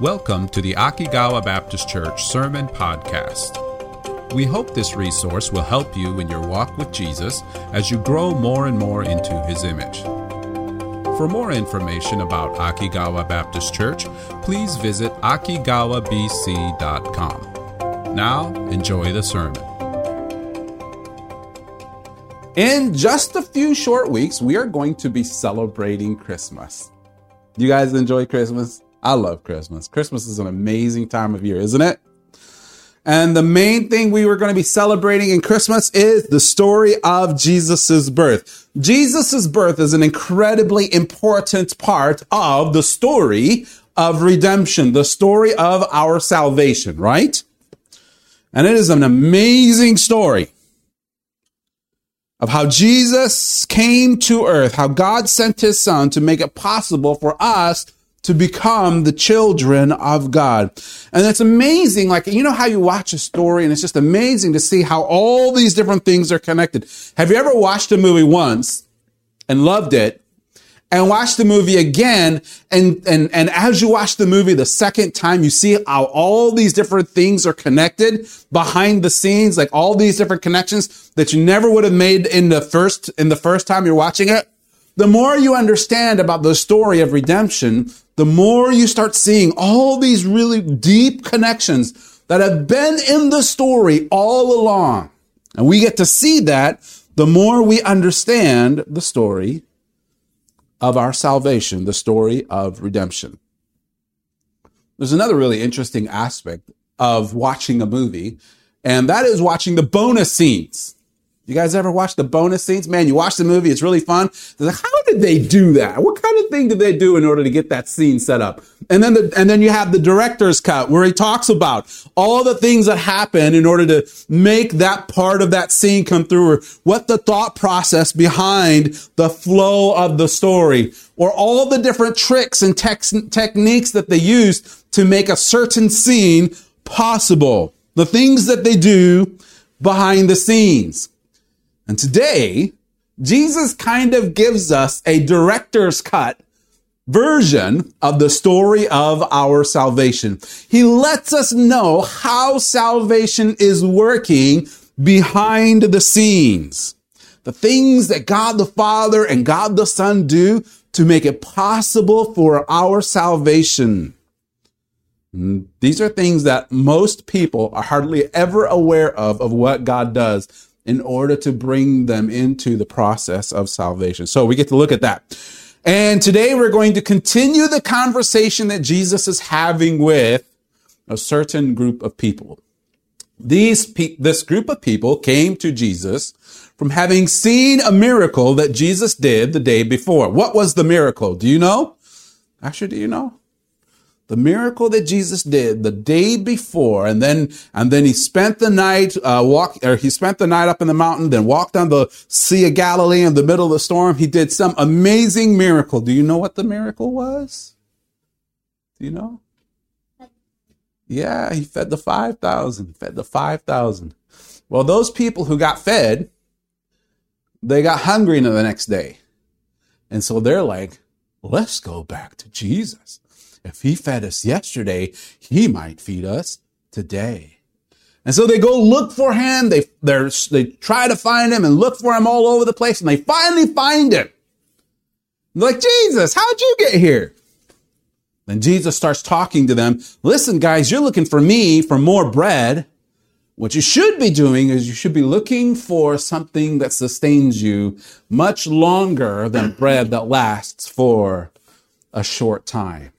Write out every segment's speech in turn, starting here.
Welcome to the Akigawa Baptist Church Sermon Podcast. We hope this resource will help you in your walk with Jesus as you grow more and more into his image. For more information about Akigawa Baptist Church, please visit akigawabc.com. Now, enjoy the sermon. In just a few short weeks, we are going to be celebrating Christmas. You guys enjoy Christmas? I love Christmas. Christmas is an amazing time of year, isn't it? And the main thing we were going to be celebrating in Christmas is the story of Jesus' birth. Jesus' birth is an incredibly important part of the story of redemption, the story of our salvation, right? And it is an amazing story of how Jesus came to earth, how God sent his son to make it possible for us to become the children of God. And it's amazing. Like, you know how you watch a story and it's just amazing to see how all these different things are connected. Have you ever watched a movie once and loved it and watched the movie again? And, and, and as you watch the movie the second time, you see how all these different things are connected behind the scenes, like all these different connections that you never would have made in the first, in the first time you're watching it. The more you understand about the story of redemption, the more you start seeing all these really deep connections that have been in the story all along. And we get to see that the more we understand the story of our salvation, the story of redemption. There's another really interesting aspect of watching a movie, and that is watching the bonus scenes. You guys ever watch the bonus scenes? Man, you watch the movie, it's really fun. Like, how did they do that? What kind of thing did they do in order to get that scene set up? And then the, and then you have the director's cut where he talks about all the things that happen in order to make that part of that scene come through or what the thought process behind the flow of the story or all the different tricks and tex- techniques that they use to make a certain scene possible. The things that they do behind the scenes. And today, Jesus kind of gives us a director's cut version of the story of our salvation. He lets us know how salvation is working behind the scenes. The things that God the Father and God the Son do to make it possible for our salvation. These are things that most people are hardly ever aware of, of what God does in order to bring them into the process of salvation. So we get to look at that. And today we're going to continue the conversation that Jesus is having with a certain group of people. These pe- this group of people came to Jesus from having seen a miracle that Jesus did the day before. What was the miracle? Do you know? Actually, do you know? The miracle that Jesus did the day before, and then and then he spent the night uh, walk, or he spent the night up in the mountain, then walked on the Sea of Galilee in the middle of the storm. He did some amazing miracle. Do you know what the miracle was? Do you know? Yeah, he fed the five thousand. Fed the five thousand. Well, those people who got fed, they got hungry the next day, and so they're like, "Let's go back to Jesus." If he fed us yesterday, he might feed us today. And so they go look for him. They, they try to find him and look for him all over the place and they finally find him. They're like, Jesus, how'd you get here? Then Jesus starts talking to them. Listen, guys, you're looking for me for more bread. What you should be doing is you should be looking for something that sustains you much longer than bread that lasts for a short time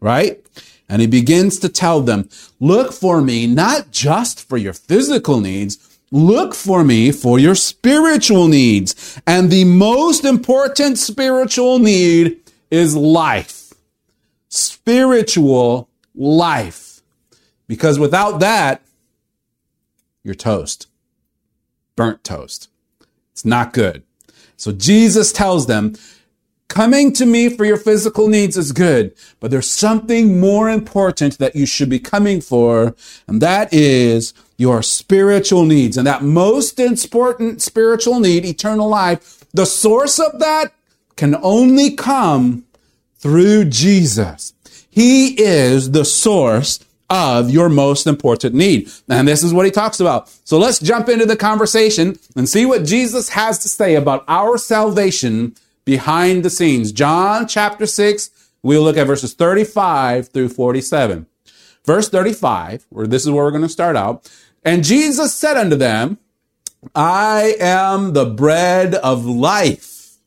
right? And he begins to tell them, look for me, not just for your physical needs, look for me for your spiritual needs. And the most important spiritual need is life. Spiritual life. Because without that, you're toast. Burnt toast. It's not good. So Jesus tells them, Coming to me for your physical needs is good, but there's something more important that you should be coming for, and that is your spiritual needs. And that most important spiritual need, eternal life, the source of that can only come through Jesus. He is the source of your most important need. And this is what he talks about. So let's jump into the conversation and see what Jesus has to say about our salvation behind the scenes. John chapter 6, we'll look at verses 35 through 47. Verse 35, where this is where we're going to start out. And Jesus said unto them, I am the bread of life.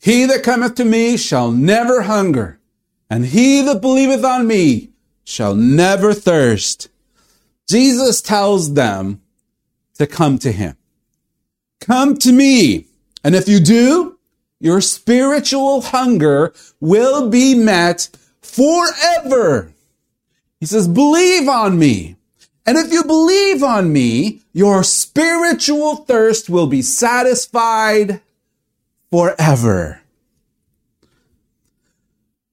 He that cometh to me shall never hunger, and he that believeth on me shall never thirst. Jesus tells them to come to him. Come to me. And if you do, your spiritual hunger will be met forever. He says, believe on me. And if you believe on me, your spiritual thirst will be satisfied forever.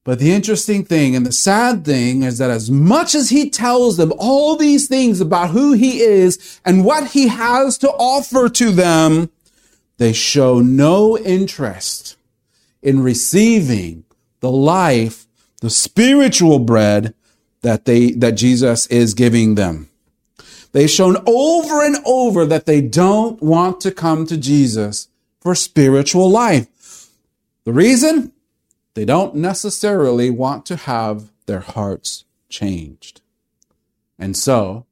But the interesting thing and the sad thing is that as much as he tells them all these things about who he is and what he has to offer to them, they show no interest in receiving the life, the spiritual bread that they, that Jesus is giving them. They've shown over and over that they don't want to come to Jesus for spiritual life. The reason? They don't necessarily want to have their hearts changed. And so,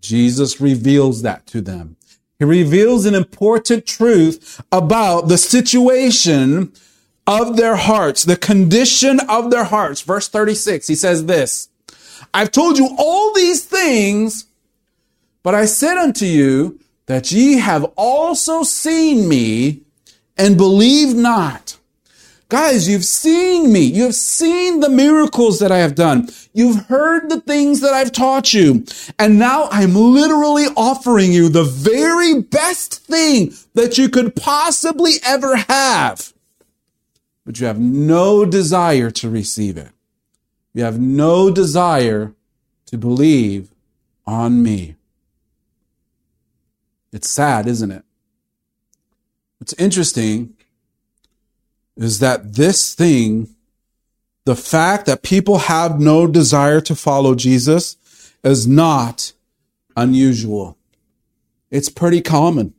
Jesus reveals that to them. He reveals an important truth about the situation of their hearts, the condition of their hearts. Verse 36, he says this, I've told you all these things, but I said unto you that ye have also seen me and believe not. Guys, you've seen me. You've seen the miracles that I have done. You've heard the things that I've taught you. And now I'm literally offering you the very best thing that you could possibly ever have. But you have no desire to receive it. You have no desire to believe on me. It's sad, isn't it? What's interesting is that this thing, the fact that people have no desire to follow Jesus is not unusual. It's pretty common.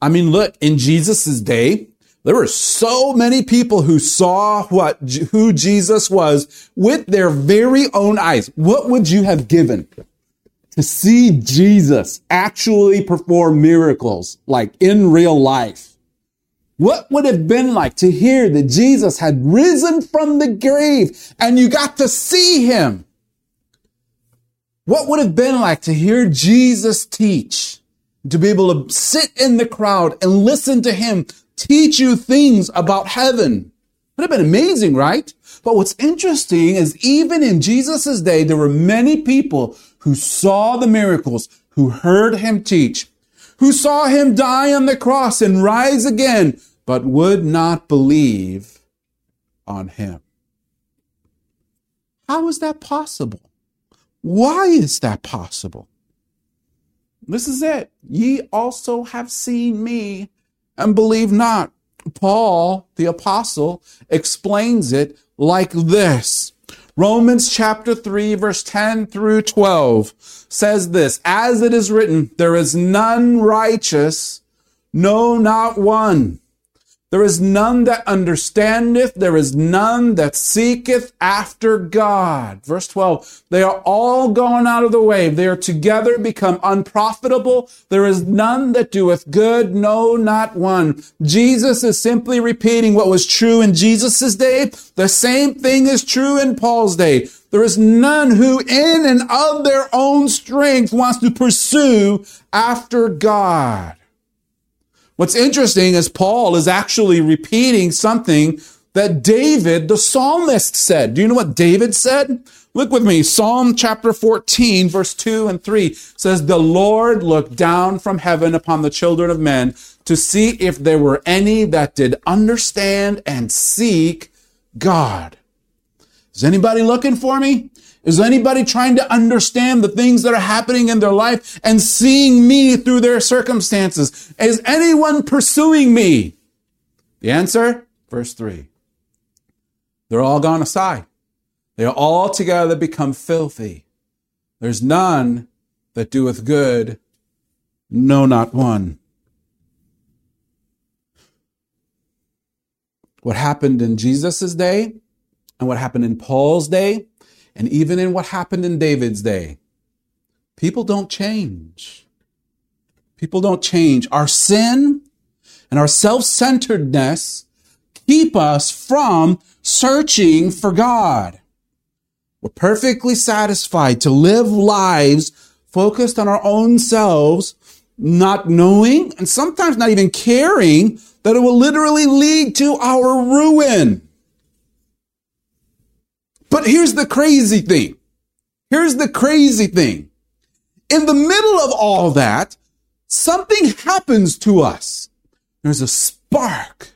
I mean, look, in Jesus' day, there were so many people who saw what, who Jesus was with their very own eyes. What would you have given to see Jesus actually perform miracles like in real life? What would have been like to hear that Jesus had risen from the grave and you got to see him? What would have been like to hear Jesus teach, to be able to sit in the crowd and listen to him teach you things about heaven? Would have been amazing, right? But what's interesting is even in Jesus' day, there were many people who saw the miracles, who heard him teach, who saw him die on the cross and rise again, but would not believe on him. How is that possible? Why is that possible? This is it. Ye also have seen me and believe not. Paul, the apostle, explains it like this. Romans chapter 3 verse 10 through 12 says this, as it is written, there is none righteous, no, not one. There is none that understandeth, there is none that seeketh after God. Verse 12, they are all gone out of the way. They are together become unprofitable. There is none that doeth good, no, not one. Jesus is simply repeating what was true in Jesus' day. The same thing is true in Paul's day. There is none who in and of their own strength wants to pursue after God. What's interesting is Paul is actually repeating something that David, the psalmist, said. Do you know what David said? Look with me. Psalm chapter 14, verse 2 and 3 says, The Lord looked down from heaven upon the children of men to see if there were any that did understand and seek God. Is anybody looking for me? Is anybody trying to understand the things that are happening in their life and seeing me through their circumstances? Is anyone pursuing me? The answer, verse three. They're all gone aside. They are all together become filthy. There's none that doeth good, no, not one. What happened in Jesus' day and what happened in Paul's day and even in what happened in David's day. People don't change. People don't change. Our sin and our self-centeredness keep us from searching for God. We're perfectly satisfied to live lives focused on our own selves, not knowing and sometimes not even caring that it will literally lead to our ruin. But here's the crazy thing. Here's the crazy thing. In the middle of all that, something happens to us. There's a spark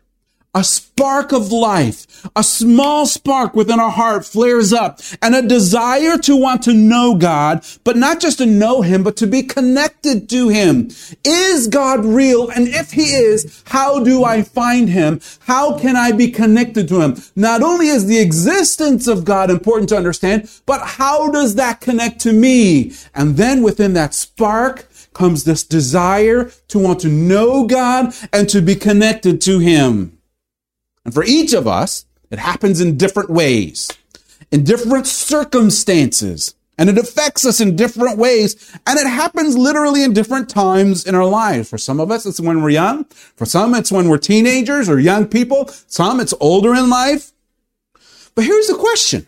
a spark of life, a small spark within our heart flares up and a desire to want to know God, but not just to know Him, but to be connected to Him. Is God real? And if He is, how do I find Him? How can I be connected to Him? Not only is the existence of God important to understand, but how does that connect to me? And then within that spark, comes this desire to want to know God and to be connected to Him. And for each of us, it happens in different ways, in different circumstances, and it affects us in different ways. And it happens literally in different times in our lives. For some of us, it's when we're young. For some, it's when we're teenagers or young people. Some, it's older in life. But here's the question.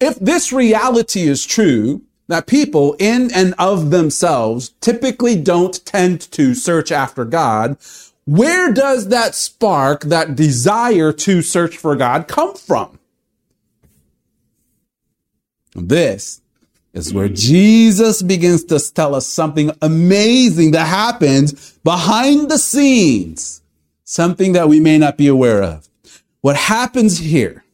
If this reality is true, that people in and of themselves typically don't tend to search after God, where does that spark, that desire to search for God come from? This is where Jesus begins to tell us something amazing that happens behind the scenes, something that we may not be aware of. What happens here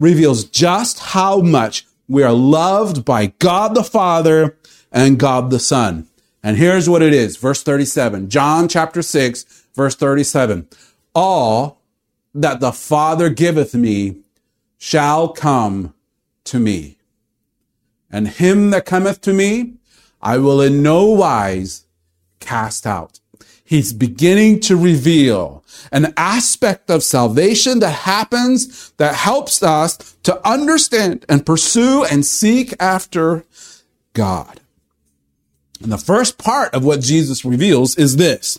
reveals just how much we are loved by God the Father and God the Son. And here's what it is. Verse 37, John chapter 6, verse 37. All that the Father giveth me shall come to me. And him that cometh to me, I will in no wise cast out. He's beginning to reveal an aspect of salvation that happens that helps us to understand and pursue and seek after God. And the first part of what Jesus reveals is this.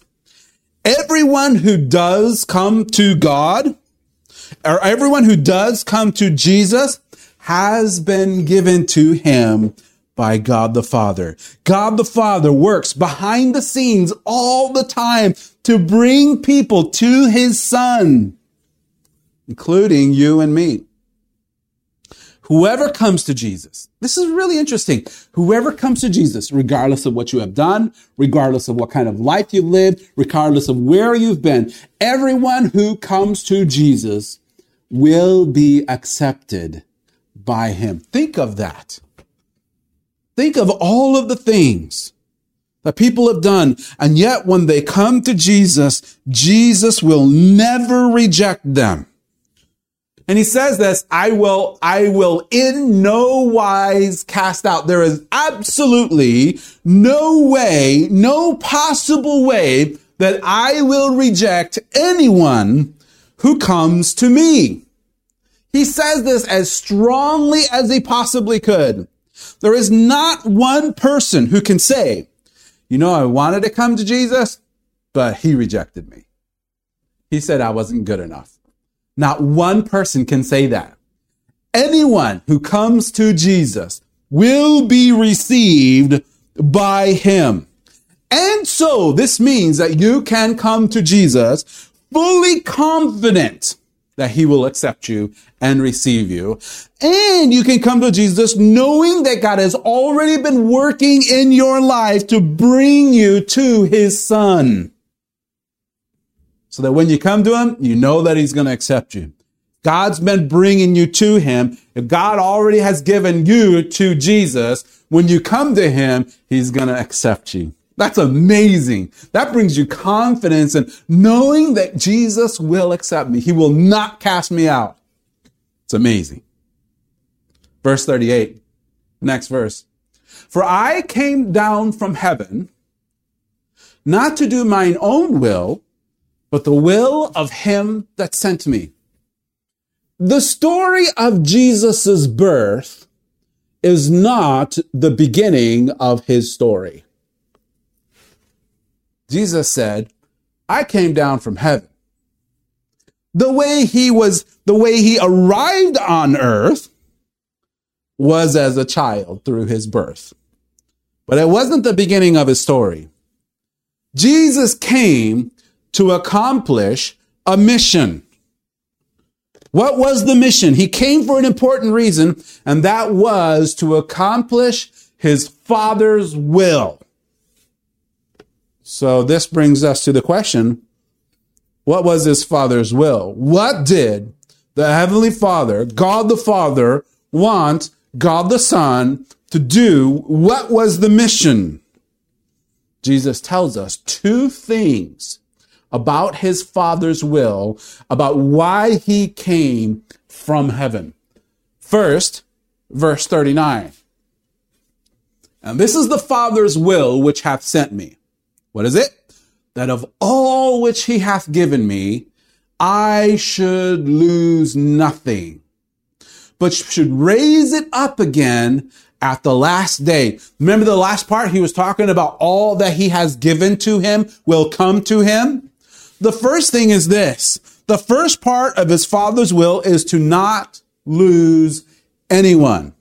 Everyone who does come to God, or everyone who does come to Jesus has been given to him by God the Father. God the Father works behind the scenes all the time to bring people to his son, including you and me. Whoever comes to Jesus, this is really interesting. Whoever comes to Jesus, regardless of what you have done, regardless of what kind of life you've lived, regardless of where you've been, everyone who comes to Jesus will be accepted by him. Think of that. Think of all of the things that people have done. And yet when they come to Jesus, Jesus will never reject them. And he says this, I will, I will in no wise cast out. There is absolutely no way, no possible way that I will reject anyone who comes to me. He says this as strongly as he possibly could. There is not one person who can say, you know, I wanted to come to Jesus, but he rejected me. He said I wasn't good enough. Not one person can say that. Anyone who comes to Jesus will be received by him. And so this means that you can come to Jesus fully confident that he will accept you and receive you. And you can come to Jesus knowing that God has already been working in your life to bring you to his son so that when you come to him, you know that he's going to accept you. God's been bringing you to him. If God already has given you to Jesus, when you come to him, he's going to accept you. That's amazing. That brings you confidence and knowing that Jesus will accept me. He will not cast me out. It's amazing. Verse 38. Next verse. For I came down from heaven not to do mine own will, but the will of him that sent me. The story of Jesus' birth is not the beginning of his story. Jesus said, I came down from heaven. The way he was, the way he arrived on earth was as a child through his birth. But it wasn't the beginning of his story. Jesus came to accomplish a mission. What was the mission? He came for an important reason, and that was to accomplish his Father's will. So this brings us to the question, what was his Father's will? What did the Heavenly Father, God the Father, want God the Son to do? What was the mission? Jesus tells us two things about his Father's will, about why he came from heaven. First, verse 39. And this is the Father's will which hath sent me. What is it? That of all which he hath given me, I should lose nothing, but should raise it up again at the last day. Remember the last part? He was talking about all that he has given to him will come to him. The first thing is this. The first part of his father's will is to not lose anyone.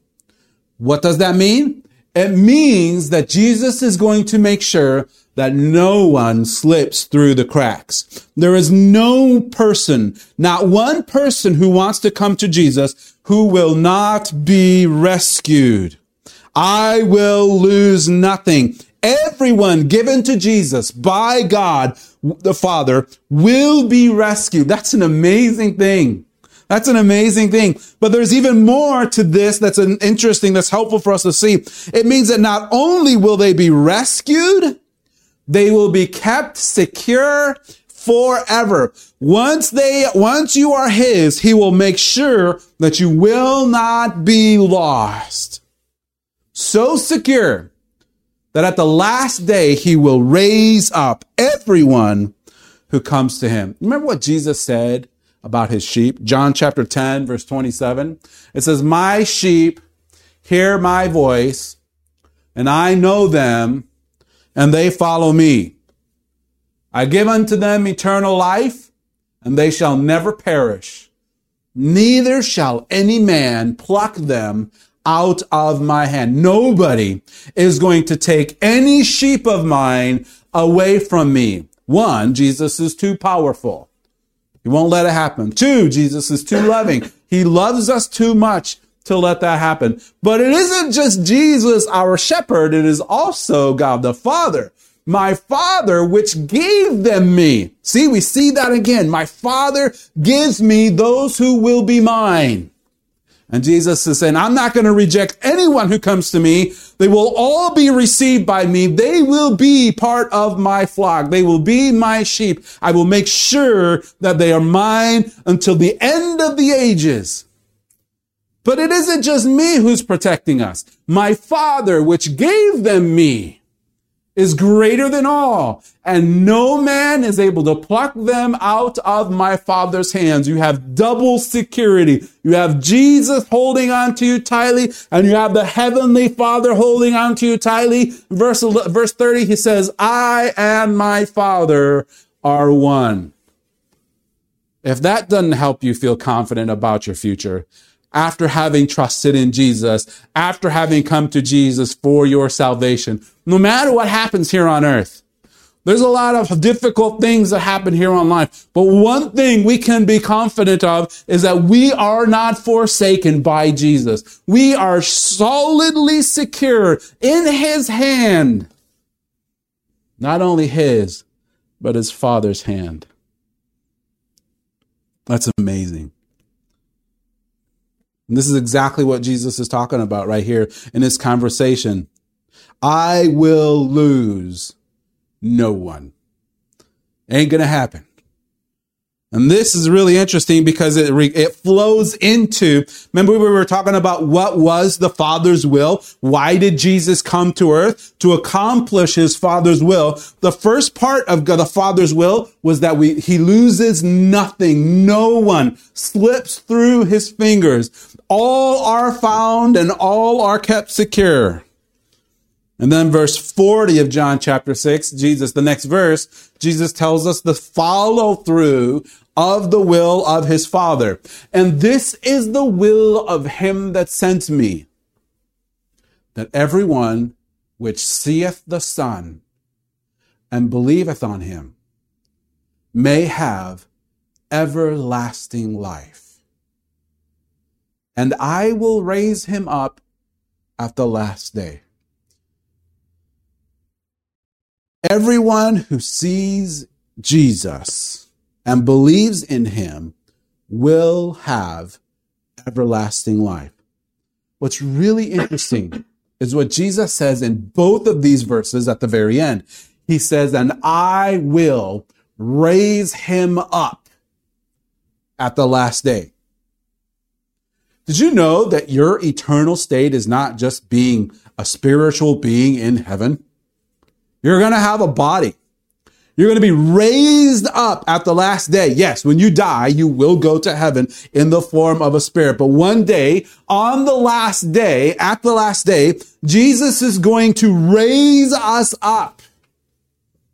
What does that mean? It means that Jesus is going to make sure that no one slips through the cracks. There is no person, not one person who wants to come to Jesus who will not be rescued. I will lose nothing. Everyone given to Jesus by God the Father will be rescued. That's an amazing thing. That's an amazing thing. But there's even more to this that's an interesting, that's helpful for us to see. It means that not only will they be rescued, they will be kept secure forever. Once they, once you are his, he will make sure that you will not be lost so secure that at the last day he will raise up everyone who comes to him. Remember what Jesus said about his sheep? John chapter 10 verse 27. It says, my sheep hear my voice and I know them and they follow me. I give unto them eternal life and they shall never perish. Neither shall any man pluck them out of my hand. Nobody is going to take any sheep of mine away from me. One, Jesus is too powerful. He won't let it happen. Two, Jesus is too loving. He loves us too much to let that happen. But it isn't just Jesus, our shepherd. It is also God the Father. My Father, which gave them me. See, we see that again. My Father gives me those who will be mine. And Jesus is saying, I'm not going to reject anyone who comes to me. They will all be received by me. They will be part of my flock. They will be my sheep. I will make sure that they are mine until the end of the ages. But it isn't just me who's protecting us. My Father, which gave them me, is greater than all, and no man is able to pluck them out of my Father's hands. You have double security. You have Jesus holding on to you tightly, and you have the Heavenly Father holding on to you tightly. Verse, verse 30, he says, I and my Father are one. If that doesn't help you feel confident about your future, after having trusted in Jesus, after having come to Jesus for your salvation, no matter what happens here on earth. There's a lot of difficult things that happen here on life. But one thing we can be confident of is that we are not forsaken by Jesus. We are solidly secure in his hand. Not only his, but his father's hand. That's amazing. And this is exactly what Jesus is talking about right here in this conversation. I will lose no one. Ain't going to happen. And this is really interesting because it, re- it flows into, remember we were talking about what was the Father's will? Why did Jesus come to earth? To accomplish his Father's will. The first part of the Father's will was that we, he loses nothing. No one slips through his fingers. All are found and all are kept secure. And then verse 40 of John chapter 6, Jesus, the next verse, Jesus tells us the follow through of the will of his Father. And this is the will of him that sent me, that everyone which seeth the Son and believeth on him may have everlasting life. And I will raise him up at the last day. Everyone who sees Jesus and believes in him will have everlasting life. What's really interesting is what Jesus says in both of these verses at the very end. He says, and I will raise him up at the last day. Did you know that your eternal state is not just being a spiritual being in heaven? You're going to have a body. You're going to be raised up at the last day. Yes, when you die, you will go to heaven in the form of a spirit. But one day, on the last day, at the last day, Jesus is going to raise us up.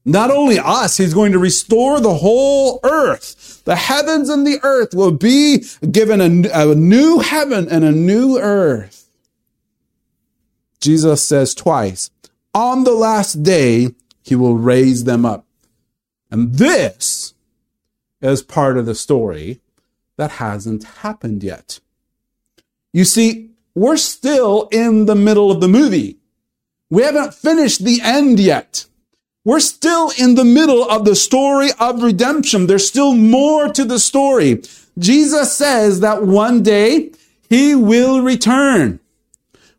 Not only us, he's going to restore the whole earth. The heavens and the earth will be given a, a new heaven and a new earth. Jesus says twice, on the last day, he will raise them up. And this is part of the story that hasn't happened yet. You see, we're still in the middle of the movie. We haven't finished the end yet. We're still in the middle of the story of redemption. There's still more to the story. Jesus says that one day he will return.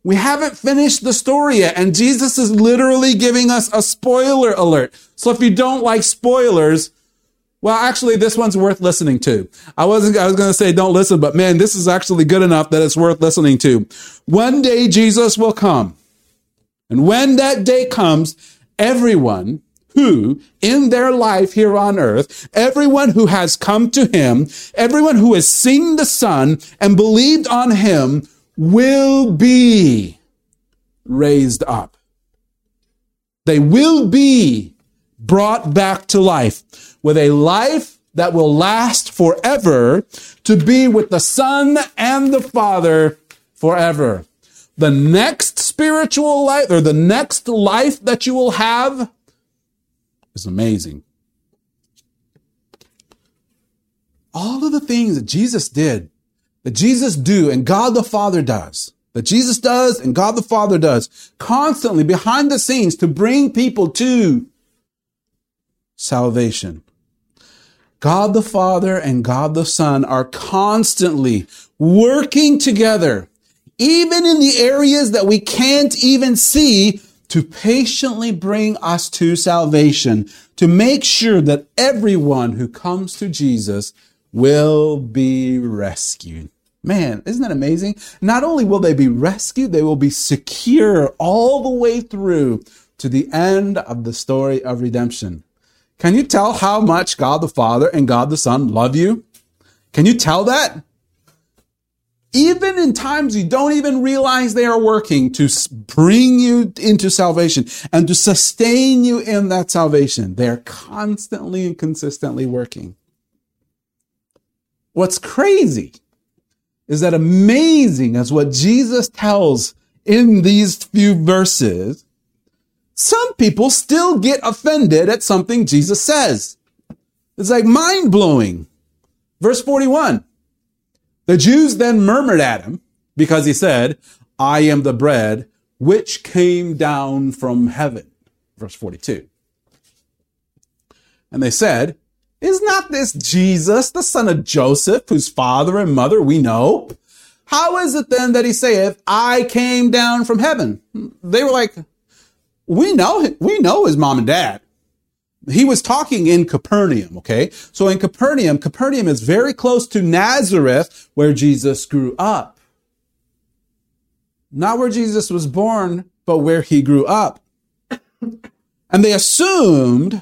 We haven't finished the story yet, and Jesus is literally giving us a spoiler alert. So if you don't like spoilers, well, actually, this one's worth listening to. I wasn't, I was going to say don't listen, but man, this is actually good enough that it's worth listening to. One day Jesus will come. And when that day comes, everyone who in their life here on earth, everyone who has come to him, everyone who has seen the son and believed on him will be raised up. They will be brought back to life with a life that will last forever to be with the Son and the Father forever. The next spiritual life or the next life that you will have is amazing. All of the things that Jesus did that Jesus do and God the Father does, that Jesus does and God the Father does constantly behind the scenes to bring people to salvation. God the Father and God the Son are constantly working together, even in the areas that we can't even see to patiently bring us to salvation, to make sure that everyone who comes to Jesus will be rescued. Man, isn't that amazing? Not only will they be rescued, they will be secure all the way through to the end of the story of redemption. Can you tell how much God the Father and God the Son love you? Can you tell that? Even in times you don't even realize they are working to bring you into salvation and to sustain you in that salvation, they're constantly and consistently working. What's crazy is that amazing as what Jesus tells in these few verses, some people still get offended at something Jesus says. It's like mind blowing. Verse 41. The Jews then murmured at him because he said, I am the bread which came down from heaven. Verse 42. And they said, is not this Jesus, the son of Joseph, whose father and mother we know? How is it then that he saith, I came down from heaven? They were like, we know, we know his mom and dad. he was talking in Capernaum, okay? So in Capernaum, Capernaum is very close to Nazareth, where Jesus grew up. Not where Jesus was born, but where he grew up. And they assumed,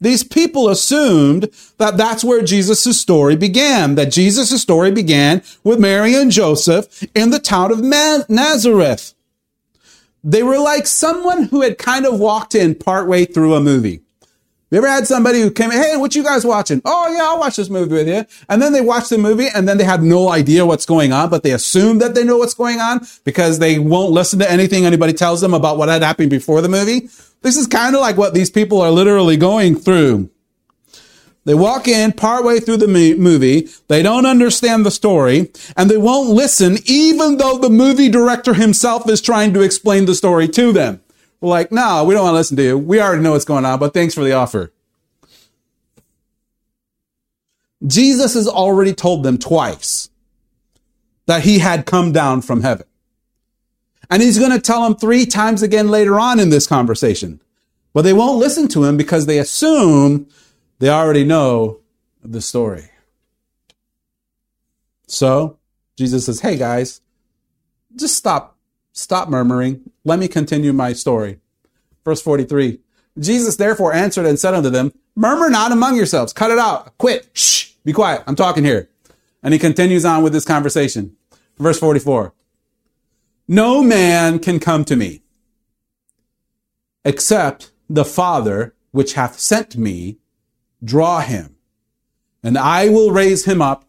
these people assumed that that's where Jesus' story began, that Jesus' story began with Mary and Joseph in the town of Nazareth. They were like someone who had kind of walked in partway through a movie. You ever had somebody who came, hey, what you guys watching? Oh yeah, I'll watch this movie with you. And then they watch the movie and then they have no idea what's going on, but they assume that they know what's going on because they won't listen to anything anybody tells them about what had happened before the movie. This is kind of like what these people are literally going through. They walk in partway through the movie. They don't understand the story and they won't listen even though the movie director himself is trying to explain the story to them. We're like, no, we don't want to listen to you. We already know what's going on, but thanks for the offer. Jesus has already told them twice that he had come down from heaven. And he's going to tell them three times again later on in this conversation. But they won't listen to him because they assume they already know the story. So Jesus says, Hey guys, just stop Stop murmuring. Let me continue my story. Verse 43. Jesus therefore answered and said unto them, Murmur not among yourselves. Cut it out. Quit. Shh. Be quiet. I'm talking here. And he continues on with this conversation. Verse 44. No man can come to me except the Father which hath sent me draw him. And I will raise him up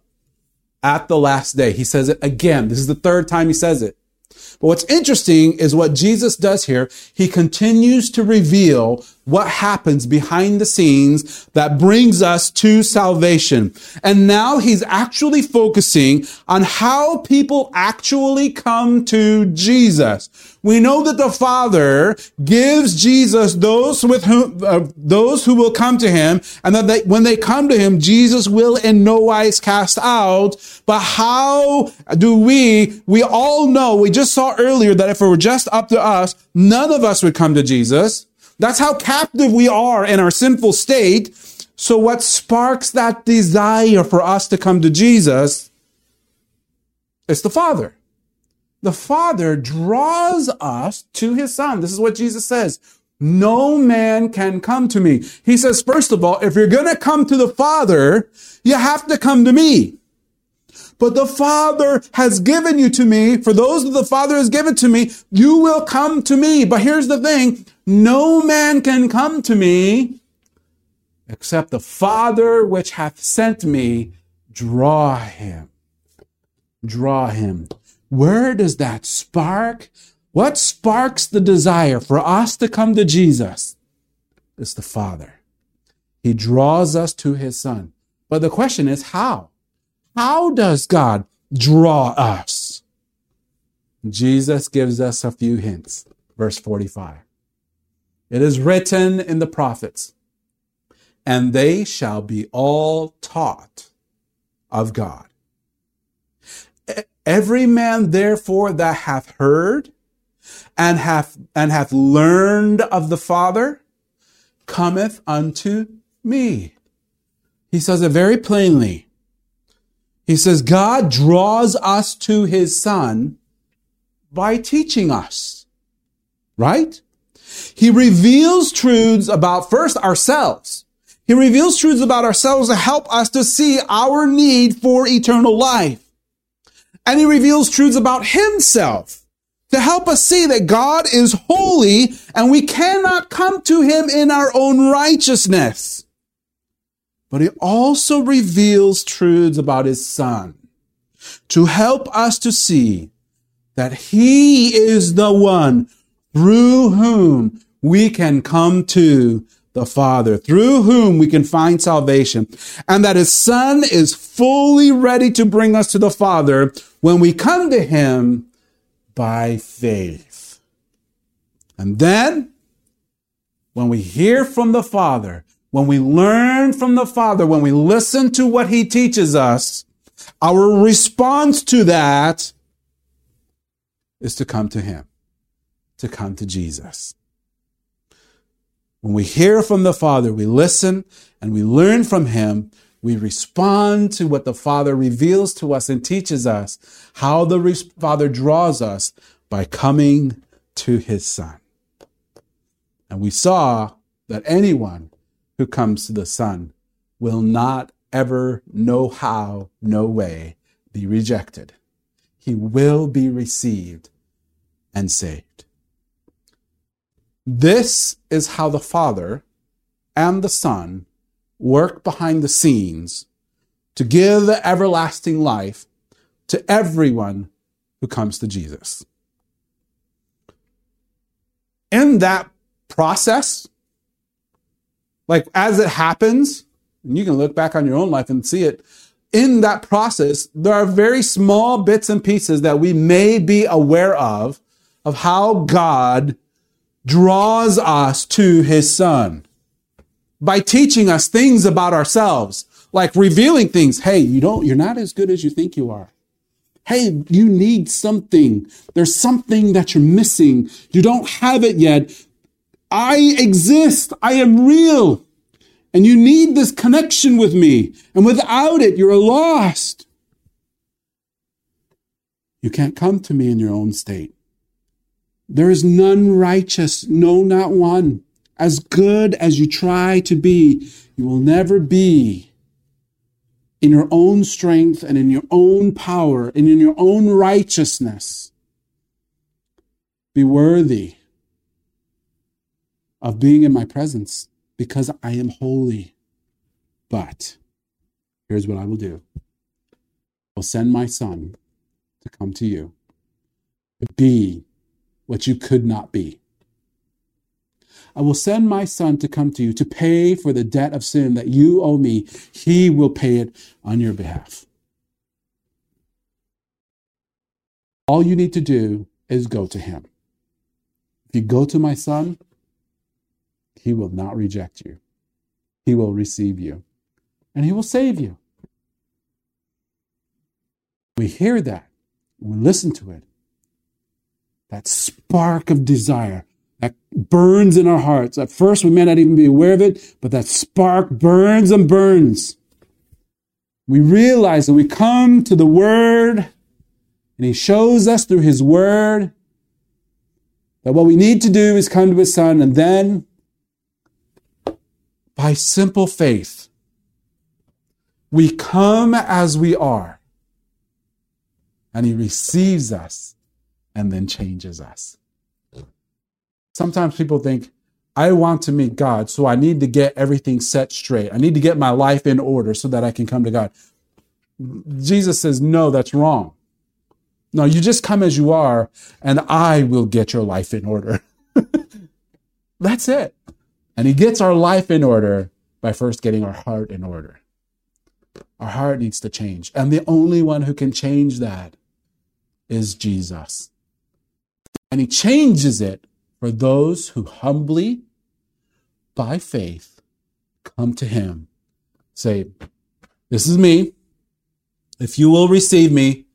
at the last day. He says it again. This is the third time he says it. But what's interesting is what Jesus does here. He continues to reveal what happens behind the scenes that brings us to salvation. And now he's actually focusing on how people actually come to Jesus. We know that the Father gives Jesus those with whom, uh, those who will come to him, and that they, when they come to him, Jesus will in no wise cast out. But how do we, we all know, we just saw earlier that if it were just up to us, none of us would come to Jesus. That's how captive we are in our sinful state. So what sparks that desire for us to come to Jesus is the Father the Father draws us to his Son. This is what Jesus says. No man can come to me. He says, first of all, if you're going to come to the Father, you have to come to me. But the Father has given you to me. For those that the Father has given to me, you will come to me. But here's the thing. No man can come to me except the Father which hath sent me draw him. Draw him. Where does that spark? What sparks the desire for us to come to Jesus? It's the Father. He draws us to his Son. But the question is how? How does God draw us? Jesus gives us a few hints. Verse 45. It is written in the prophets, and they shall be all taught of God. Every man therefore that hath heard and hath, and hath learned of the Father cometh unto me. He says it very plainly. He says God draws us to his son by teaching us. Right? He reveals truths about first ourselves. He reveals truths about ourselves to help us to see our need for eternal life. And he reveals truths about himself to help us see that God is holy and we cannot come to him in our own righteousness. But he also reveals truths about his son to help us to see that he is the one through whom we can come to the Father, through whom we can find salvation, and that his Son is fully ready to bring us to the Father when we come to him by faith. And then, when we hear from the Father, when we learn from the Father, when we listen to what he teaches us, our response to that is to come to him, to come to Jesus. When we hear from the Father, we listen and we learn from Him. We respond to what the Father reveals to us and teaches us how the Father draws us by coming to His Son. And we saw that anyone who comes to the Son will not ever, no how, no way be rejected. He will be received and saved. This is how the Father and the Son work behind the scenes to give everlasting life to everyone who comes to Jesus. In that process, like as it happens, and you can look back on your own life and see it, in that process, there are very small bits and pieces that we may be aware of, of how God draws us to his son by teaching us things about ourselves, like revealing things. Hey, you don't, you're not as good as you think you are. Hey, you need something. There's something that you're missing. You don't have it yet. I exist. I am real. And you need this connection with me. And without it, you're lost. You can't come to me in your own state. There is none righteous, no, not one. As good as you try to be, you will never be in your own strength and in your own power and in your own righteousness. Be worthy of being in my presence because I am holy. But here's what I will do I will send my son to come to you, to be what you could not be. I will send my son to come to you to pay for the debt of sin that you owe me. He will pay it on your behalf. All you need to do is go to him. If you go to my son, he will not reject you. He will receive you and he will save you. We hear that, we listen to it. That spark of desire that burns in our hearts. At first, we may not even be aware of it, but that spark burns and burns. We realize that we come to the Word, and He shows us through His Word that what we need to do is come to His Son, and then by simple faith, we come as we are, and He receives us and then changes us. Sometimes people think, I want to meet God, so I need to get everything set straight. I need to get my life in order so that I can come to God. Jesus says, No, that's wrong. No, you just come as you are, and I will get your life in order. that's it. And He gets our life in order by first getting our heart in order. Our heart needs to change. And the only one who can change that is Jesus. And He changes it for those who humbly, by faith, come to Him. Say, This is me. If you will receive me,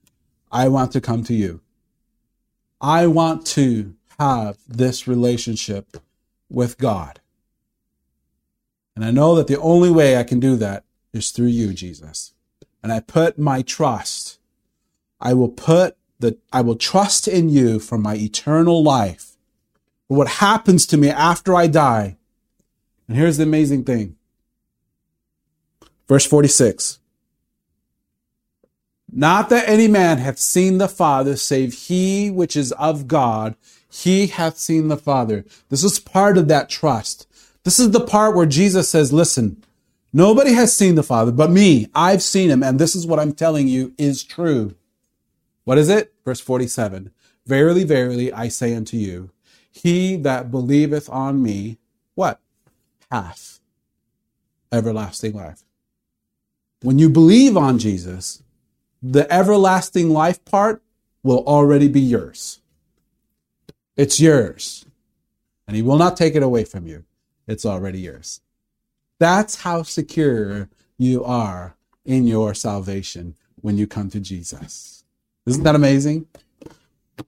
I want to come to you. I want to have this relationship with God. And I know that the only way I can do that is through you, Jesus. And I put my trust, I will put the, I will trust in you for my eternal life, for what happens to me after I die. And here's the amazing thing. Verse 46. Not that any man hath seen the Father, save he which is of God. He hath seen the Father. This is part of that trust. This is the part where Jesus says, listen, nobody has seen the Father but me. I've seen him. And this is what I'm telling you is true. What is it? Verse 47. Verily, verily, I say unto you, he that believeth on me, what? Hath everlasting life. When you believe on Jesus, the everlasting life part will already be yours. It's yours. And he will not take it away from you. It's already yours. That's how secure you are in your salvation when you come to Jesus. Isn't that amazing?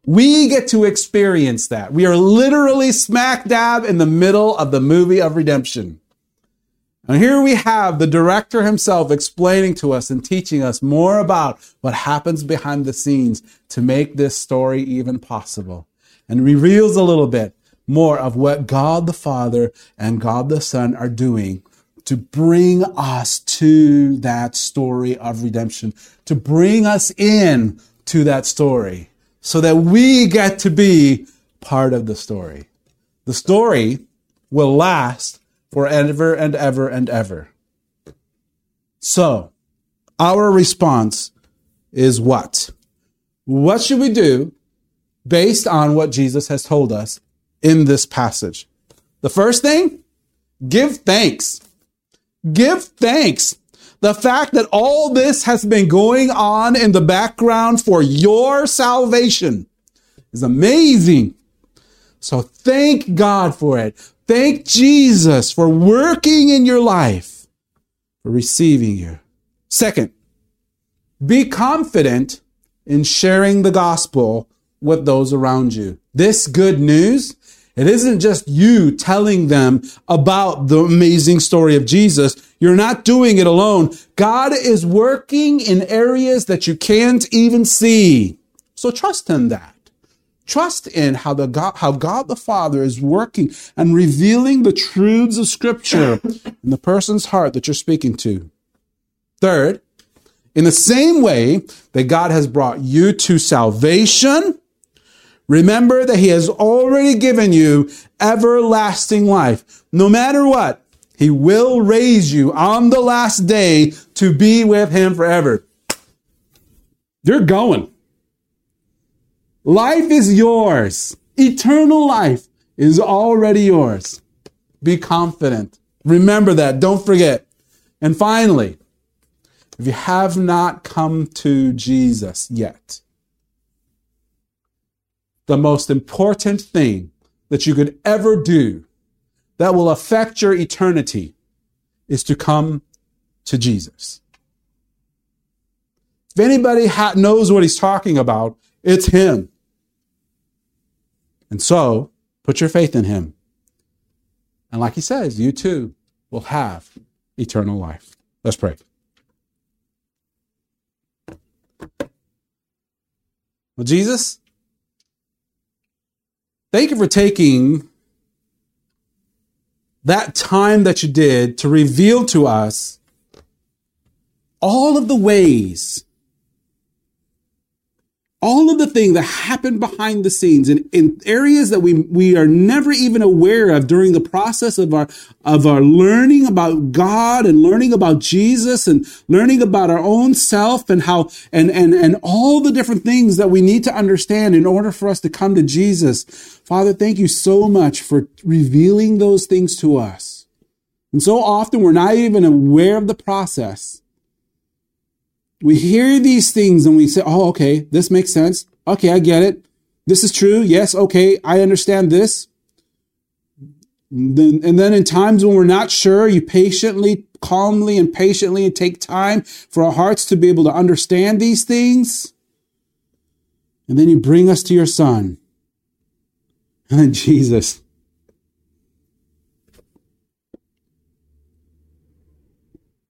We get to experience that. We are literally smack dab in the middle of the movie of redemption. And here we have the director himself explaining to us and teaching us more about what happens behind the scenes to make this story even possible and reveals a little bit more of what God the Father and God the Son are doing to bring us to that story of redemption, to bring us in to that story so that we get to be part of the story. The story will last forever and ever and ever. So, our response is what? What should we do based on what Jesus has told us in this passage? The first thing, give thanks. Give thanks. The fact that all this has been going on in the background for your salvation is amazing. So thank God for it. Thank Jesus for working in your life, for receiving you. Second, be confident in sharing the gospel with those around you. This good news, it isn't just you telling them about the amazing story of Jesus. You're not doing it alone. God is working in areas that you can't even see. So trust in that. Trust in how the God, how God the Father is working and revealing the truths of Scripture in the person's heart that you're speaking to. Third, in the same way that God has brought you to salvation, remember that He has already given you everlasting life. No matter what, He will raise you on the last day to be with Him forever. You're going. Life is yours. Eternal life is already yours. Be confident. Remember that. Don't forget. And finally, if you have not come to Jesus yet, the most important thing that you could ever do that will affect your eternity is to come to Jesus. If anybody ha- knows what he's talking about, it's him. And so, put your faith in him. And like he says, you too will have eternal life. Let's pray. Well, Jesus, thank you for taking that time that you did to reveal to us all of the ways all of the things that happen behind the scenes in, in areas that we, we are never even aware of during the process of our, of our learning about God and learning about Jesus and learning about our own self and how, and, and, and all the different things that we need to understand in order for us to come to Jesus. Father, thank you so much for revealing those things to us. And so often we're not even aware of the process we hear these things and we say, oh, okay, this makes sense. Okay, I get it. This is true. Yes, okay, I understand this. And then in times when we're not sure, you patiently, calmly, and patiently and take time for our hearts to be able to understand these things. And then you bring us to your Son. And then Jesus.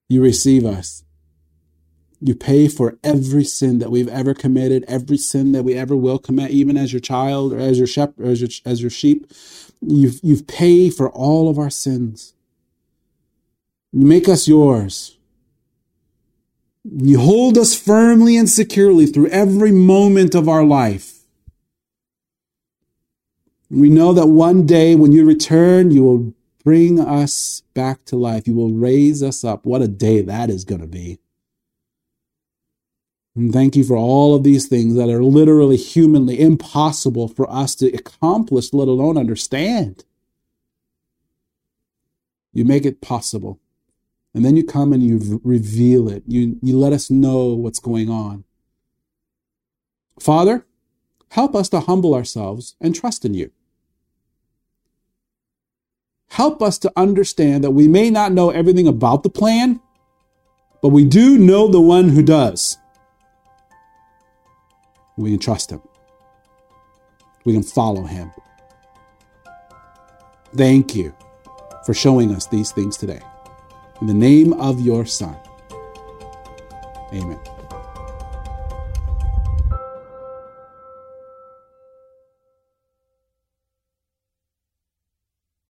You receive us. You pay for every sin that we've ever committed, every sin that we ever will commit, even as your child or as your shepherd, as your, as your sheep. You've, you've paid for all of our sins. You make us yours. You hold us firmly and securely through every moment of our life. We know that one day when you return, you will bring us back to life. You will raise us up. What a day that is going to be. And thank you for all of these things that are literally humanly impossible for us to accomplish, let alone understand. You make it possible. And then you come and you reveal it. You, you let us know what's going on. Father, help us to humble ourselves and trust in you. Help us to understand that we may not know everything about the plan, but we do know the one who does. We can trust Him. we can follow him. Thank you for showing us these things today. In the name of your Son. Amen.